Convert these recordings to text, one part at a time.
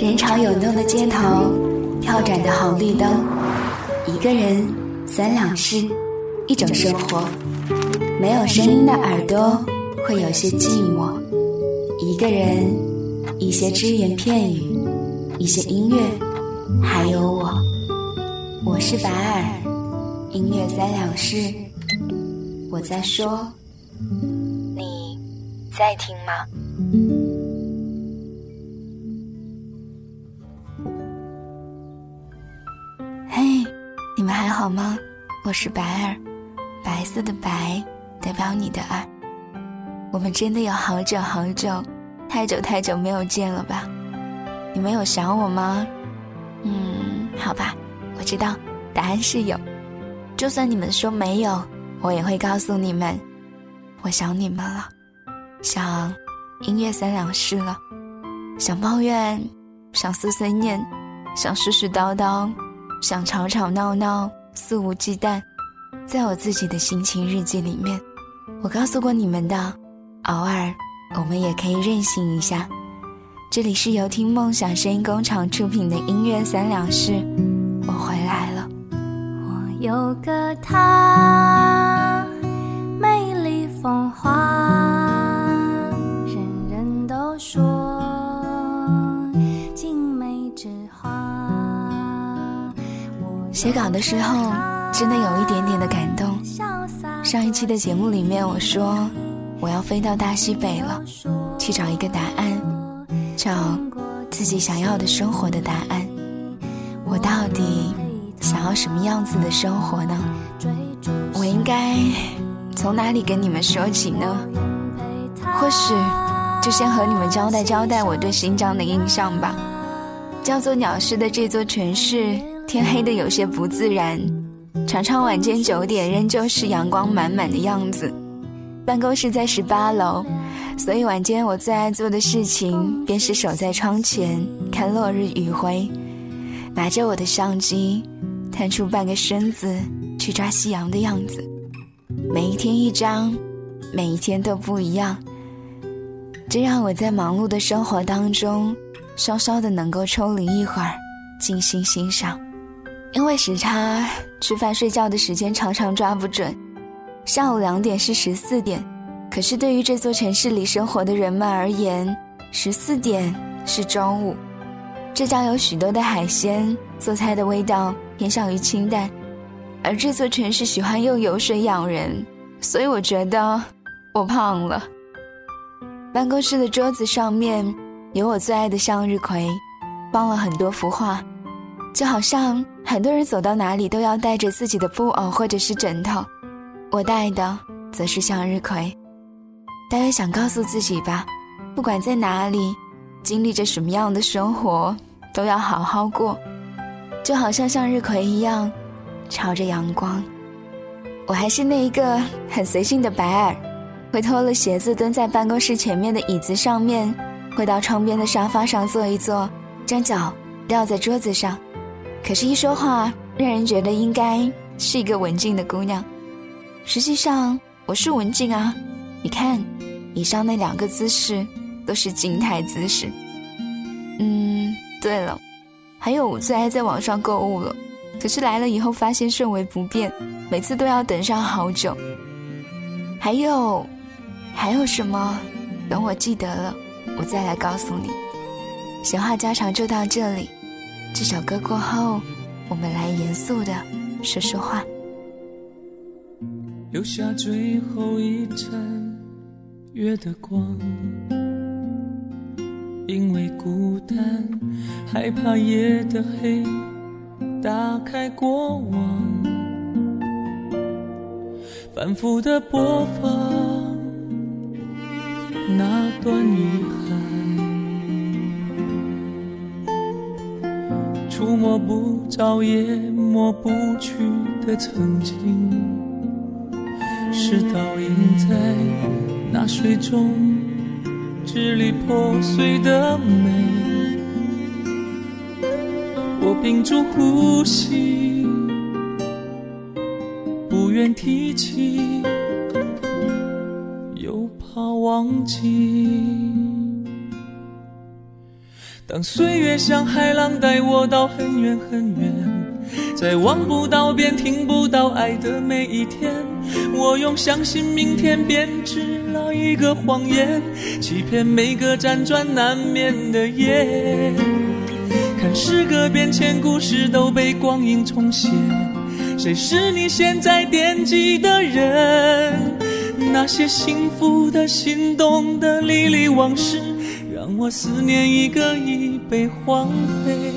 人潮涌动的街头，跳转的红绿灯，一个人，三两事，一种生活。没有声音的耳朵会有些寂寞。一个人，一些只言片语，一些音乐，还有我。我是白尔，音乐三两事，我在说，你在听吗？还好吗？我是白儿，白色的白代表你的爱。我们真的有好久好久，太久太久没有见了吧？你们有想我吗？嗯，好吧，我知道答案是有。就算你们说没有，我也会告诉你们，我想你们了，想音乐三两事了，想抱怨，想碎碎念，想絮絮叨叨，想吵吵闹闹。肆无忌惮，在我自己的心情日记里面，我告诉过你们的，偶尔我们也可以任性一下。这里是由听梦想声音工厂出品的音乐三两事，我回来了。我有个他，写稿的时候，真的有一点点的感动。上一期的节目里面，我说我要飞到大西北了，去找一个答案，找自己想要的生活的答案。我到底想要什么样子的生活呢？我应该从哪里跟你们说起呢？或许就先和你们交代交代我对新疆的印象吧。叫做鸟市的这座城市。天黑的有些不自然，常常晚间九点仍旧是阳光满满的样子。办公室在十八楼，所以晚间我最爱做的事情便是守在窗前看落日余晖，拿着我的相机，探出半个身子去抓夕阳的样子。每一天一张，每一天都不一样，这让我在忙碌的生活当中，稍稍的能够抽离一会儿，静心欣赏。因为时差，吃饭睡觉的时间常常抓不准。下午两点是十四点，可是对于这座城市里生活的人们而言，十四点是中午。浙江有许多的海鲜，做菜的味道偏向于清淡，而这座城市喜欢用油水养人，所以我觉得我胖了。办公室的桌子上面有我最爱的向日葵，放了很多幅画。就好像很多人走到哪里都要带着自己的布偶或者是枕头，我带的则是向日葵。大约想告诉自己吧，不管在哪里，经历着什么样的生活，都要好好过，就好像向日葵一样，朝着阳光。我还是那一个很随性的白尔，会脱了鞋子蹲在办公室前面的椅子上面，会到窗边的沙发上坐一坐，将脚撂在桌子上。可是，一说话，让人觉得应该是一个文静的姑娘。实际上，我是文静啊。你看，以上那两个姿势都是静态姿势。嗯，对了，还有我最爱在网上购物了。可是来了以后，发现甚为不便，每次都要等上好久。还有，还有什么？等我记得了，我再来告诉你。闲话家常就到这里。这首歌过后，我们来严肃的说说话。留下最后一盏月的光，因为孤单，害怕夜的黑，打开过往，反复的播放那段遗憾。摸不着也抹不去的曾经，是倒映在那水中支离破碎的美。我屏住呼吸，不愿提起，又怕忘记。当岁月像海浪带我到很远很远，在望不到边、听不到爱的每一天，我用相信明天编织了一个谎言，欺骗每个辗转难眠的夜。看时隔变迁，故事都被光阴重写，谁是你现在惦记的人？那些幸福的、心动的、历历往事。让我思念一个已被荒废。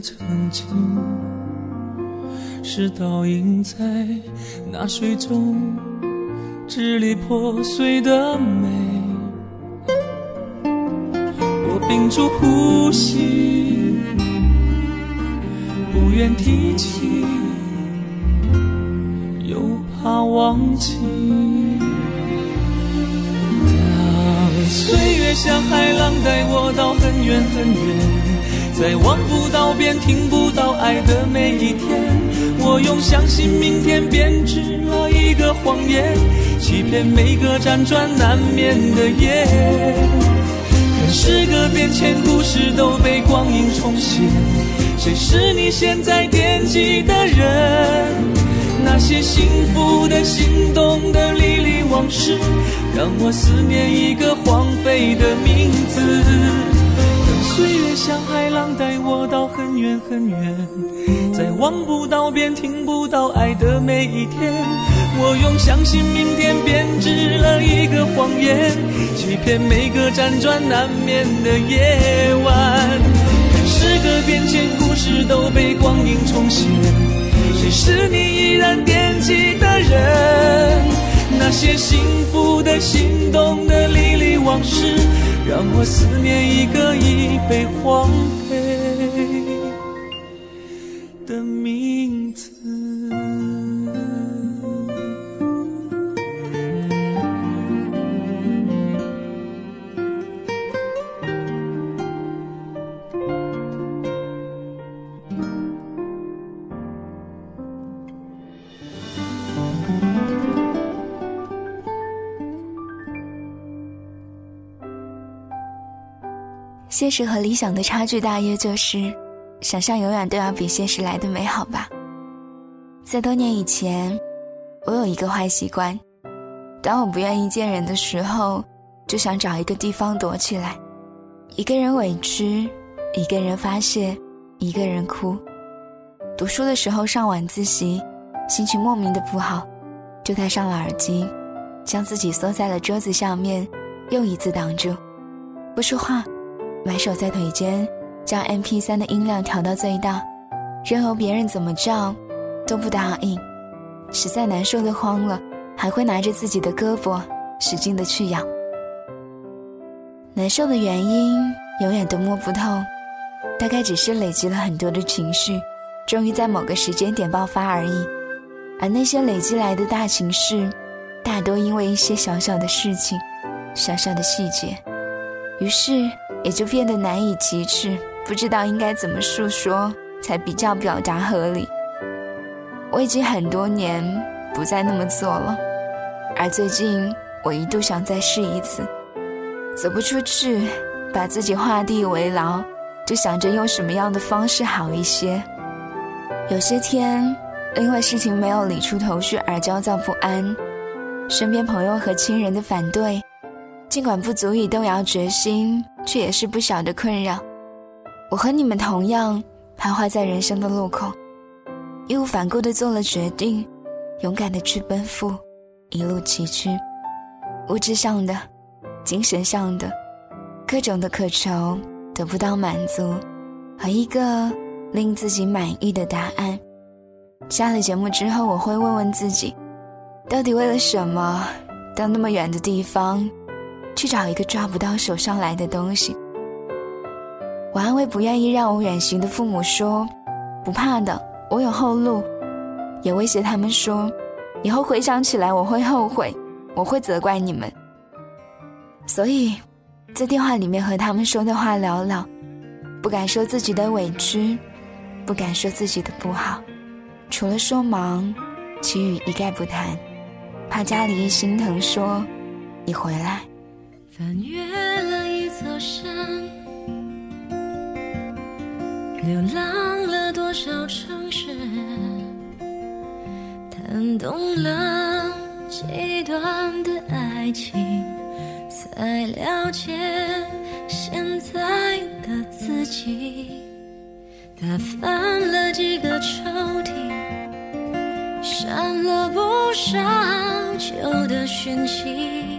曾经，是倒映在那水中支离破碎的美。我屏住呼吸，不愿提起，又怕忘记。当岁月像海浪带我到很远很远。在望不到边、听不到爱的每一天，我用相信明天编织了一个谎言，欺骗每个辗转难眠的夜。看时隔变迁，故事都被光阴重写，谁是你现在惦记的人？那些幸福的、心动的、历历往事，让我思念一个荒废的名字。像海浪带我到很远很远，在望不到边、听不到爱的每一天，我用相信明天编织了一个谎言，欺骗每个辗转难眠的夜晚。时隔变迁，故事都被光阴重写，谁是你依然惦记的人？那些幸福的、心动的、历历往事。让我思念一个已被荒废现实和理想的差距大约就是，想象永远都要比现实来的美好吧。在多年以前，我有一个坏习惯，当我不愿意见人的时候，就想找一个地方躲起来，一个人委屈，一个人发泄，一个人哭。读书的时候上晚自习，心情莫名的不好，就戴上了耳机，将自己缩在了桌子下面，用椅子挡住，不说话。埋首在腿间，将 M P 三的音量调到最大，任由别人怎么叫，都不答应。实在难受的慌了，还会拿着自己的胳膊，使劲的去咬。难受的原因永远都摸不透，大概只是累积了很多的情绪，终于在某个时间点爆发而已。而那些累积来的大情绪，大多因为一些小小的事情，小小的细节，于是。也就变得难以启齿，不知道应该怎么诉说才比较表达合理。我已经很多年不再那么做了，而最近我一度想再试一次。走不出去，把自己画地为牢，就想着用什么样的方式好一些。有些天，因为事情没有理出头绪而焦躁不安，身边朋友和亲人的反对。尽管不足以动摇决心，却也是不小的困扰。我和你们同样徘徊在人生的路口，义无反顾地做了决定，勇敢地去奔赴，一路崎岖。物质上的、精神上的，各种的渴求得不到满足，和一个令自己满意的答案。下了节目之后，我会问问自己，到底为了什么，到那么远的地方，去找一个抓不到手上来的东西。我安慰不愿意让我远行的父母说，不怕的，我有后路，也威胁他们说，以后回想起来我会后悔，我会责怪你们。所以，在电话里面和他们说的话寥寥，不敢说自己的委屈，不敢说自己的不好。除了说忙，其余一概不谈，怕家里一心疼，说你回来。翻越了一座山，流浪了多少城市，谈动了几段的爱情，才了解现在的自己。打翻了几个抽屉，删了不少旧的讯息，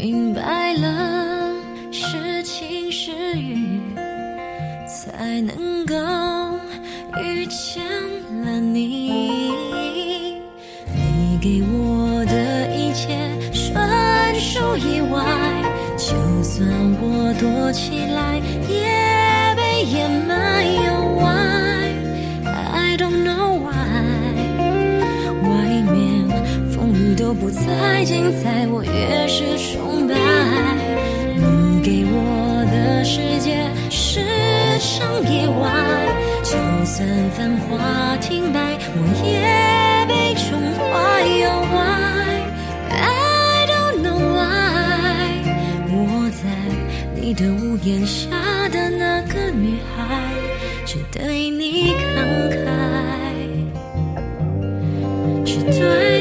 明白了是晴是雨，才能够遇见了你。你给我的一切纯属意外，就算我躲起来风雨都不再精彩，我越是崇拜。你给我的世界是场意外，就算繁华停摆，我也被宠坏又 why？I don't know why。我在你的屋檐下的那个。女孩，只对你慷慨，只对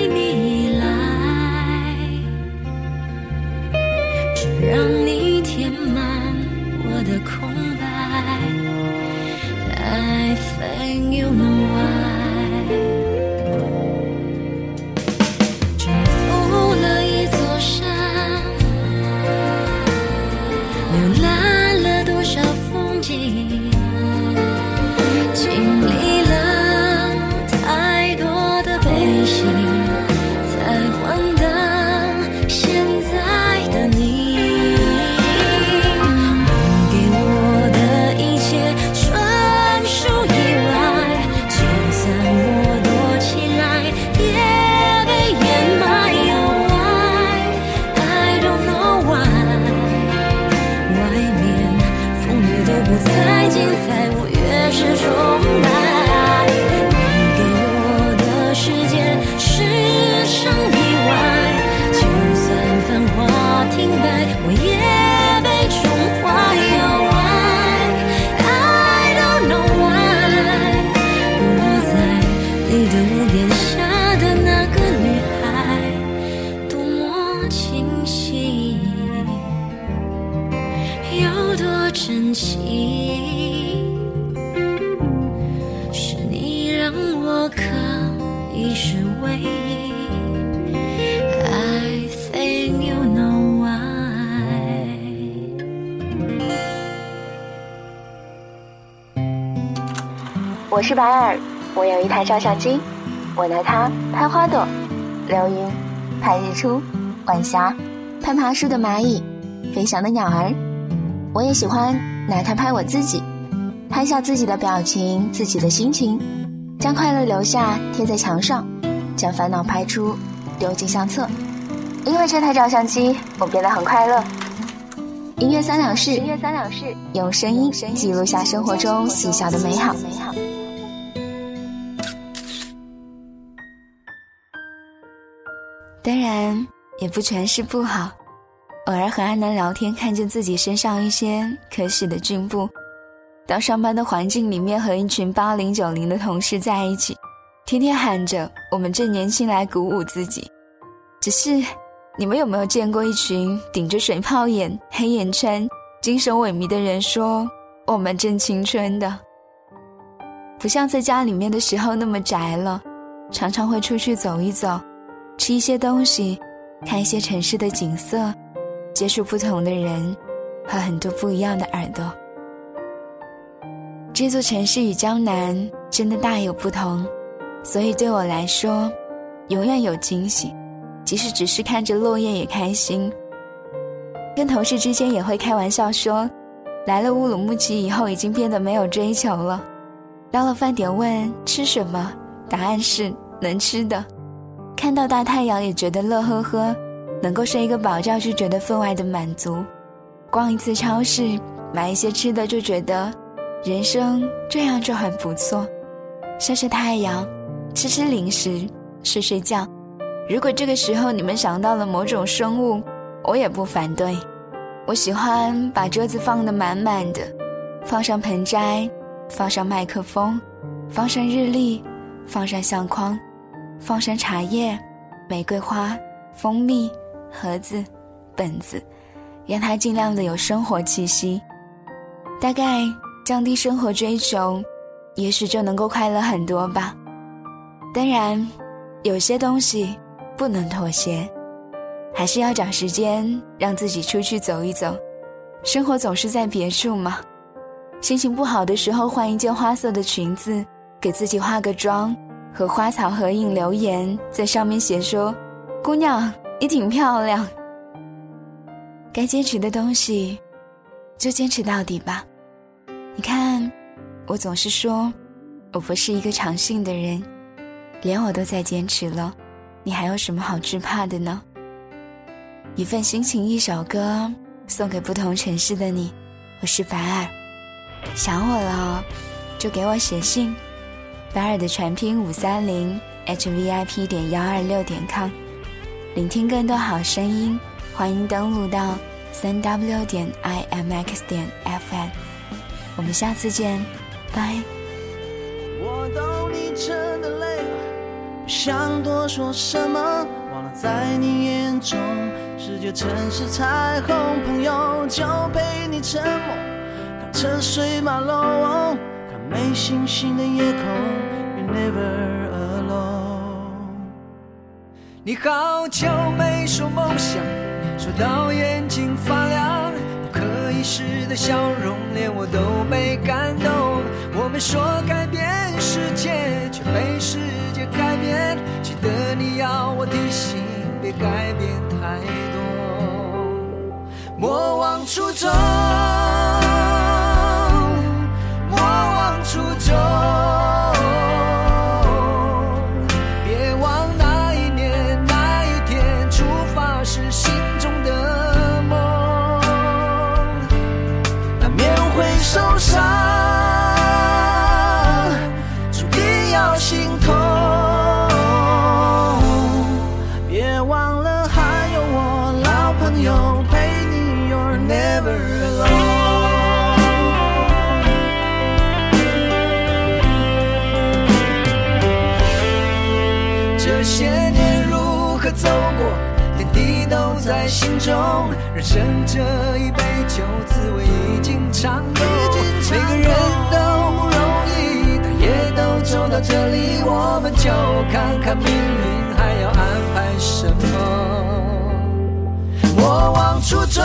我是白尔，我有一台照相机，我拿它拍花朵、流云、拍日出、晚霞、拍爬树的蚂蚁、飞翔的鸟儿。我也喜欢拿它拍我自己，拍下自己的表情、自己的心情，将快乐留下贴在墙上，将烦恼拍出丢进相册。因为这台照相机，我变得很快乐。音乐三两事，音乐三两事，用声音记录下生活中细小的美好。当然，也不全是不好。偶尔和阿南聊天，看见自己身上一些可喜的进步。到上班的环境里面，和一群八零九零的同事在一起，天天喊着“我们正年轻”来鼓舞自己。只是，你们有没有见过一群顶着水泡眼、黑眼圈、精神萎靡的人说“我们正青春”的？不像在家里面的时候那么宅了，常常会出去走一走。吃一些东西，看一些城市的景色，接触不同的人，和很多不一样的耳朵。这座城市与江南真的大有不同，所以对我来说，永远有惊喜，即使只是看着落叶也开心。跟同事之间也会开玩笑说，来了乌鲁木齐以后已经变得没有追求了。到了饭点问吃什么，答案是能吃的。看到大太阳也觉得乐呵呵，能够睡一个饱觉就觉得分外的满足。逛一次超市，买一些吃的就觉得。人生这样就很不错，晒晒太阳，吃吃零食，睡睡觉。如果这个时候你们想到了某种生物，我也不反对。我喜欢把桌子放得满满的，放上盆栽，放上麦克风，放上日历，放上相框，放上茶叶、玫瑰花、蜂蜜、盒子、本子，让它尽量的有生活气息。大概。降低生活追求，也许就能够快乐很多吧。当然，有些东西不能妥协，还是要找时间让自己出去走一走。生活总是在别处嘛。心情不好的时候，换一件花色的裙子，给自己化个妆，和花草合影留言，在上面写说：“姑娘，你挺漂亮。”该坚持的东西，就坚持到底吧。你看，我总是说，我不是一个长性的人，连我都在坚持了，你还有什么好惧怕的呢？一份心情，一首歌，送给不同城市的你。我是凡尔，想我了，就给我写信。白尔的全拼五三零 h v i p 点幺二六点 com，聆听更多好声音，欢迎登录到三 w 点 i m x 点 f m。我们下次见，拜。我懂你真的累了，不想多说什么，忘了在你眼中，世界城市彩虹，朋友就陪你沉默，看车水马龙，没星星的夜空，You're never alone。你好久没说梦想，说到眼睛发亮。不可一世的笑容，连我都被感动。我们说改变世界，却被世界改变。记得你要我提醒，别改变太多。莫忘初衷，走过点滴都在心中，人生这一杯酒，滋味已经尝够。每个人都不容易，但也都走到这里，我们就看看命运还要安排什么。我往出走。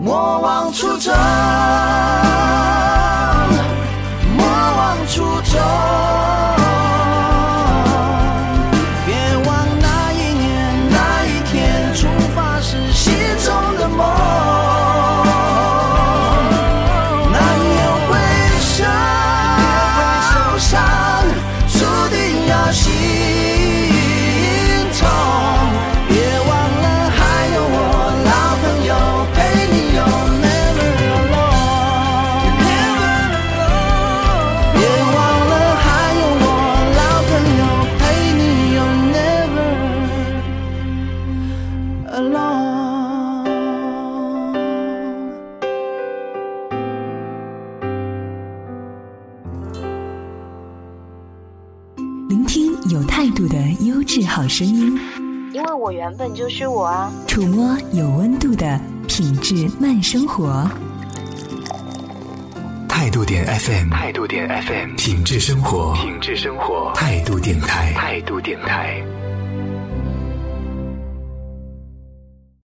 莫忘初衷，好声音，因为我原本就是我啊。触摸有温度的品质慢生活。态度点 FM，态度点 FM，品质生活，品质生活，态度电台，态度电台。